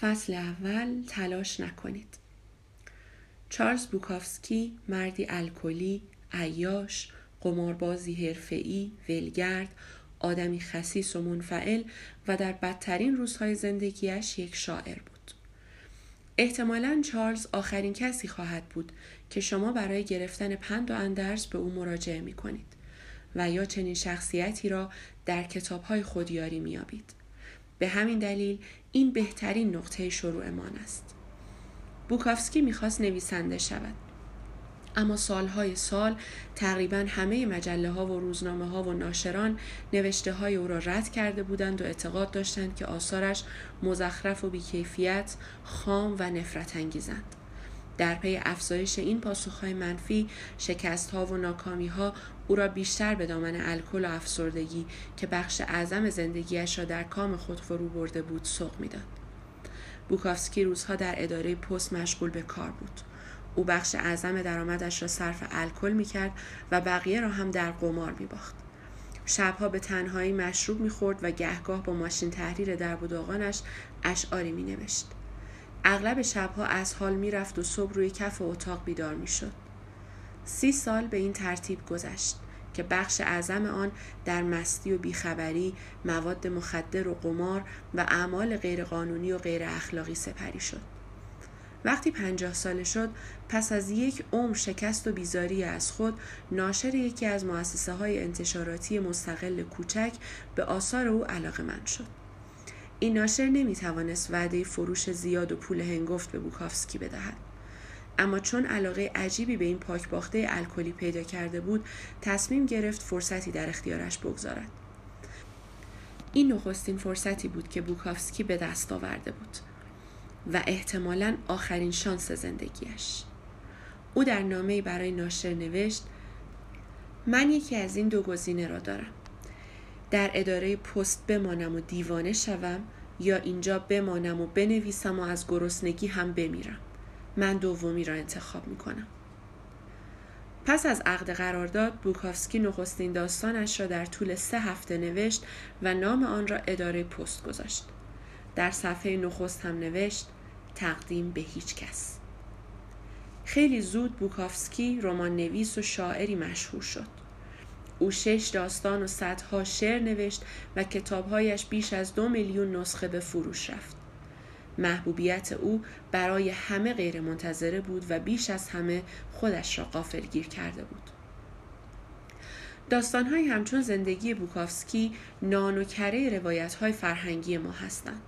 فصل اول تلاش نکنید چارلز بوکافسکی مردی الکلی عیاش قماربازی حرفه‌ای ولگرد آدمی خسیس و منفعل و در بدترین روزهای زندگیش یک شاعر بود احتمالا چارلز آخرین کسی خواهد بود که شما برای گرفتن پند و اندرز به او مراجعه می کنید و یا چنین شخصیتی را در کتابهای خودیاری میابید. به همین دلیل این بهترین نقطه شروعمان است. بوکافسکی می‌خواست نویسنده شود. اما سالهای سال تقریبا همه مجله ها و روزنامه ها و ناشران نوشته های او را رد کرده بودند و اعتقاد داشتند که آثارش مزخرف و بیکیفیت، خام و نفرت انگیزند. در پی افزایش این پاسخهای منفی شکست ها و ناکامی ها او را بیشتر به دامن الکل و افسردگی که بخش اعظم زندگیش را در کام خود فرو برده بود سوق می‌داد. بوکافسکی روزها در اداره پست مشغول به کار بود. او بخش اعظم درآمدش را صرف الکل می‌کرد و بقیه را هم در قمار میباخت. شبها به تنهایی مشروب می‌خورد و گهگاه با ماشین تحریر در بوداغانش اشعاری مینوشت. اغلب شبها از حال می‌رفت و صبح روی کف اتاق بیدار می‌شد. سی سال به این ترتیب گذشت که بخش اعظم آن در مستی و بیخبری مواد مخدر و قمار و اعمال غیرقانونی و غیر اخلاقی سپری شد. وقتی پنجاه ساله شد پس از یک عمر شکست و بیزاری از خود ناشر یکی از مؤسسه های انتشاراتی مستقل کوچک به آثار او علاقه من شد. این ناشر نمی توانست وعده فروش زیاد و پول هنگفت به بوکافسکی بدهد. اما چون علاقه عجیبی به این پاکباخته الکلی پیدا کرده بود تصمیم گرفت فرصتی در اختیارش بگذارد. این نخستین فرصتی بود که بوکافسکی به دست آورده بود و احتمالا آخرین شانس زندگیش. او در نامه برای ناشر نوشت من یکی از این دو گزینه را دارم. در اداره پست بمانم و دیوانه شوم یا اینجا بمانم و بنویسم و از گرسنگی هم بمیرم من دومی را انتخاب می کنم. پس از عقد قرارداد بوکافسکی نخستین داستانش را در طول سه هفته نوشت و نام آن را اداره پست گذاشت. در صفحه نخست هم نوشت تقدیم به هیچ کس. خیلی زود بوکافسکی رمان نویس و شاعری مشهور شد. او شش داستان و صدها شعر نوشت و کتابهایش بیش از دو میلیون نسخه به فروش رفت. محبوبیت او برای همه غیر منتظره بود و بیش از همه خودش را قافل گیر کرده بود. داستانهایی همچون زندگی بوکافسکی نان و کره روایت های فرهنگی ما هستند.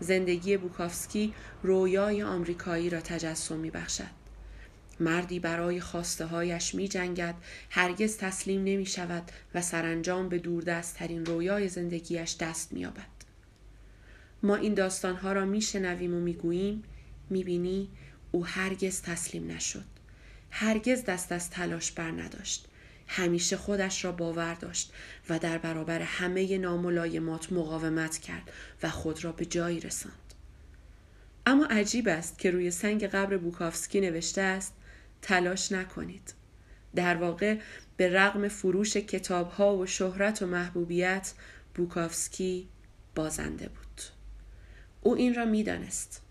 زندگی بوکافسکی رویای آمریکایی را تجسم می بخشد. مردی برای خواسته هایش می جنگد، هرگز تسلیم نمی شود و سرانجام به دوردست ترین رویای زندگیش دست می آبد. ما این داستانها را میشنویم و می‌گوییم می‌بینی او هرگز تسلیم نشد. هرگز دست از تلاش بر نداشت. همیشه خودش را باور داشت و در برابر همه ناملایمات مقاومت کرد و خود را به جایی رساند. اما عجیب است که روی سنگ قبر بوکافسکی نوشته است تلاش نکنید در واقع به رغم فروش کتاب ها و شهرت و محبوبیت بوکافسکی بازنده بود او این را می‌دانست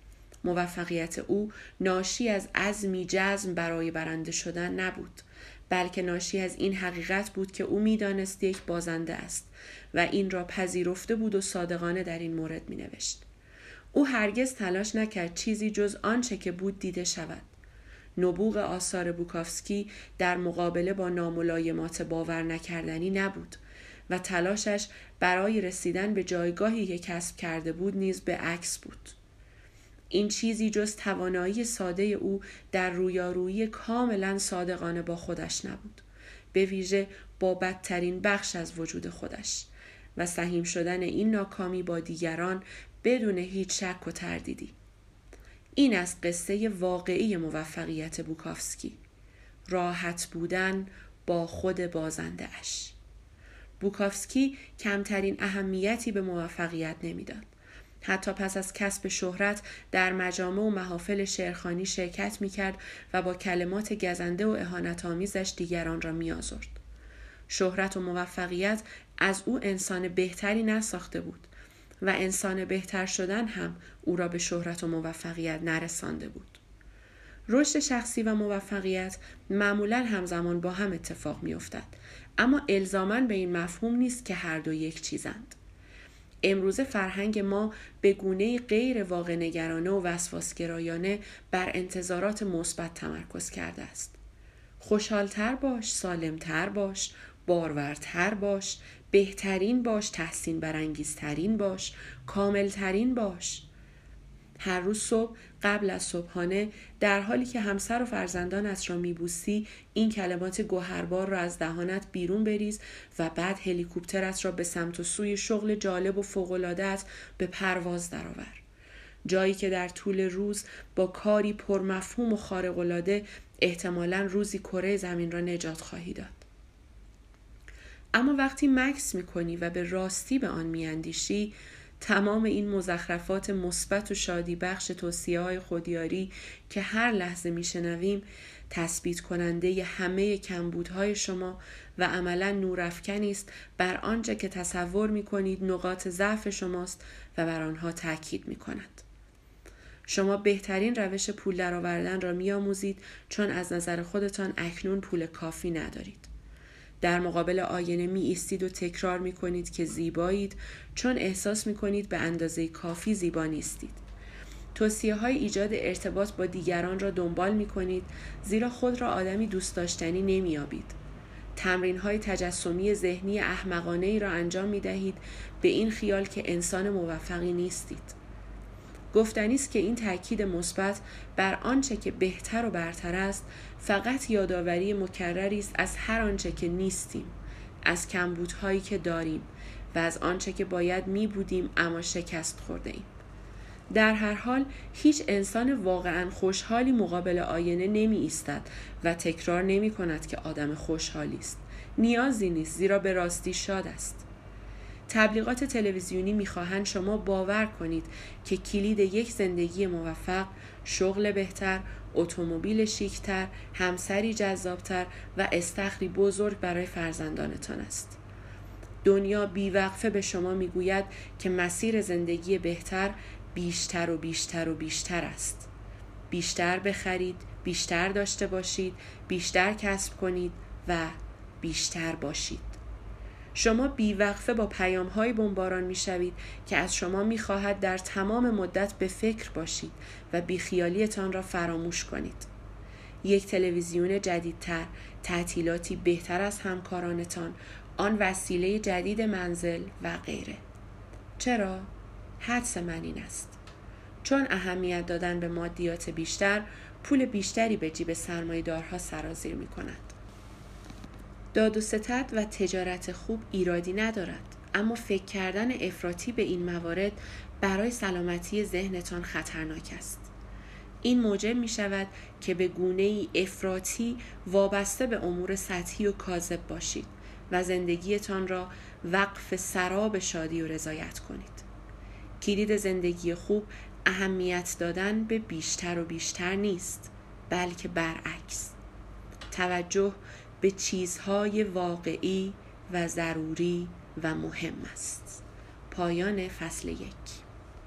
موفقیت او ناشی از عزمی جزم برای برنده شدن نبود بلکه ناشی از این حقیقت بود که او می‌دانست یک بازنده است و این را پذیرفته بود و صادقانه در این مورد می نوشت. او هرگز تلاش نکرد چیزی جز آنچه که بود دیده شود. نبوغ آثار بوکافسکی در مقابله با ناملایمات باور نکردنی نبود و تلاشش برای رسیدن به جایگاهی که کسب کرده بود نیز به عکس بود. این چیزی جز توانایی ساده او در رویارویی کاملا صادقانه با خودش نبود به ویژه با بدترین بخش از وجود خودش و سهیم شدن این ناکامی با دیگران بدون هیچ شک و تردیدی. این از قصه واقعی موفقیت بوکافسکی راحت بودن با خود بازنده اش بوکافسکی کمترین اهمیتی به موفقیت نمی‌داد. حتی پس از کسب شهرت در مجامع و محافل شعرخانی شرکت می کرد و با کلمات گزنده و اهانت آمیزش دیگران را می آزرد. شهرت و موفقیت از او انسان بهتری نساخته بود و انسان بهتر شدن هم او را به شهرت و موفقیت نرسانده بود. رشد شخصی و موفقیت معمولا همزمان با هم اتفاق می افتد. اما الزاما به این مفهوم نیست که هر دو یک چیزند. امروزه فرهنگ ما به گونه غیر واقع نگرانه و وسواسگرایانه بر انتظارات مثبت تمرکز کرده است. خوشحالتر باش، سالمتر باش، بارورتر باش، بهترین باش، تحسین برانگیزترین باش، کاملترین باش. هر روز صبح قبل از صبحانه در حالی که همسر و فرزندانت را میبوسی این کلمات گوهربار را از دهانت بیرون بریز و بعد هلیکوپترت را به سمت و سوی شغل جالب و فوقالعادهات به پرواز درآور جایی که در طول روز با کاری پرمفهوم و خارقالعاده احتمالا روزی کره زمین را نجات خواهی داد اما وقتی مکس می‌کنی و به راستی به آن میاندیشی تمام این مزخرفات مثبت و شادی بخش توصیه های خودیاری که هر لحظه میشنویم تثبیت کننده همه کمبودهای شما و عملا نورافکنی است بر آنچه که تصور می کنید نقاط ضعف شماست و بر آنها تاکید می کند. شما بهترین روش پول درآوردن را میآموزید چون از نظر خودتان اکنون پول کافی ندارید. در مقابل آینه می ایستید و تکرار می کنید که زیبایید چون احساس می کنید به اندازه کافی زیبا نیستید. توصیه های ایجاد ارتباط با دیگران را دنبال می کنید زیرا خود را آدمی دوست داشتنی نمی آبید. تمرین های تجسمی ذهنی احمقانه ای را انجام می دهید به این خیال که انسان موفقی نیستید. گفتنی است که این تاکید مثبت بر آنچه که بهتر و برتر است فقط یادآوری مکرری است از هر آنچه که نیستیم از کمبودهایی که داریم و از آنچه که باید می بودیم اما شکست خورده ایم. در هر حال هیچ انسان واقعا خوشحالی مقابل آینه نمی ایستد و تکرار نمی کند که آدم خوشحالی است. نیازی نیست زیرا به راستی شاد است. تبلیغات تلویزیونی می‌خواهند شما باور کنید که کلید یک زندگی موفق شغل بهتر اتومبیل شیکتر همسری جذابتر و استخری بزرگ برای فرزندانتان است. دنیا بیوقفه به شما می‌گوید که مسیر زندگی بهتر بیشتر و بیشتر و بیشتر است. بیشتر بخرید بیشتر داشته باشید بیشتر کسب کنید و بیشتر باشید. شما بیوقفه با پیام های بمباران می شوید که از شما می خواهد در تمام مدت به فکر باشید و بیخیالیتان را فراموش کنید. یک تلویزیون جدیدتر، تعطیلاتی بهتر از همکارانتان، آن وسیله جدید منزل و غیره. چرا؟ حدس من این است. چون اهمیت دادن به مادیات بیشتر، پول بیشتری به جیب سرمایدارها سرازیر می کند. داد و ستد و تجارت خوب ایرادی ندارد. اما فکر کردن افراطی به این موارد برای سلامتی ذهنتان خطرناک است. این موجب می شود که به گونه ای افراطی وابسته به امور سطحی و کاذب باشید و زندگیتان را وقف سراب شادی و رضایت کنید. کلید زندگی خوب اهمیت دادن به بیشتر و بیشتر نیست بلکه برعکس. توجه به چیزهای واقعی و ضروری و مهم است. پایان فصل یک.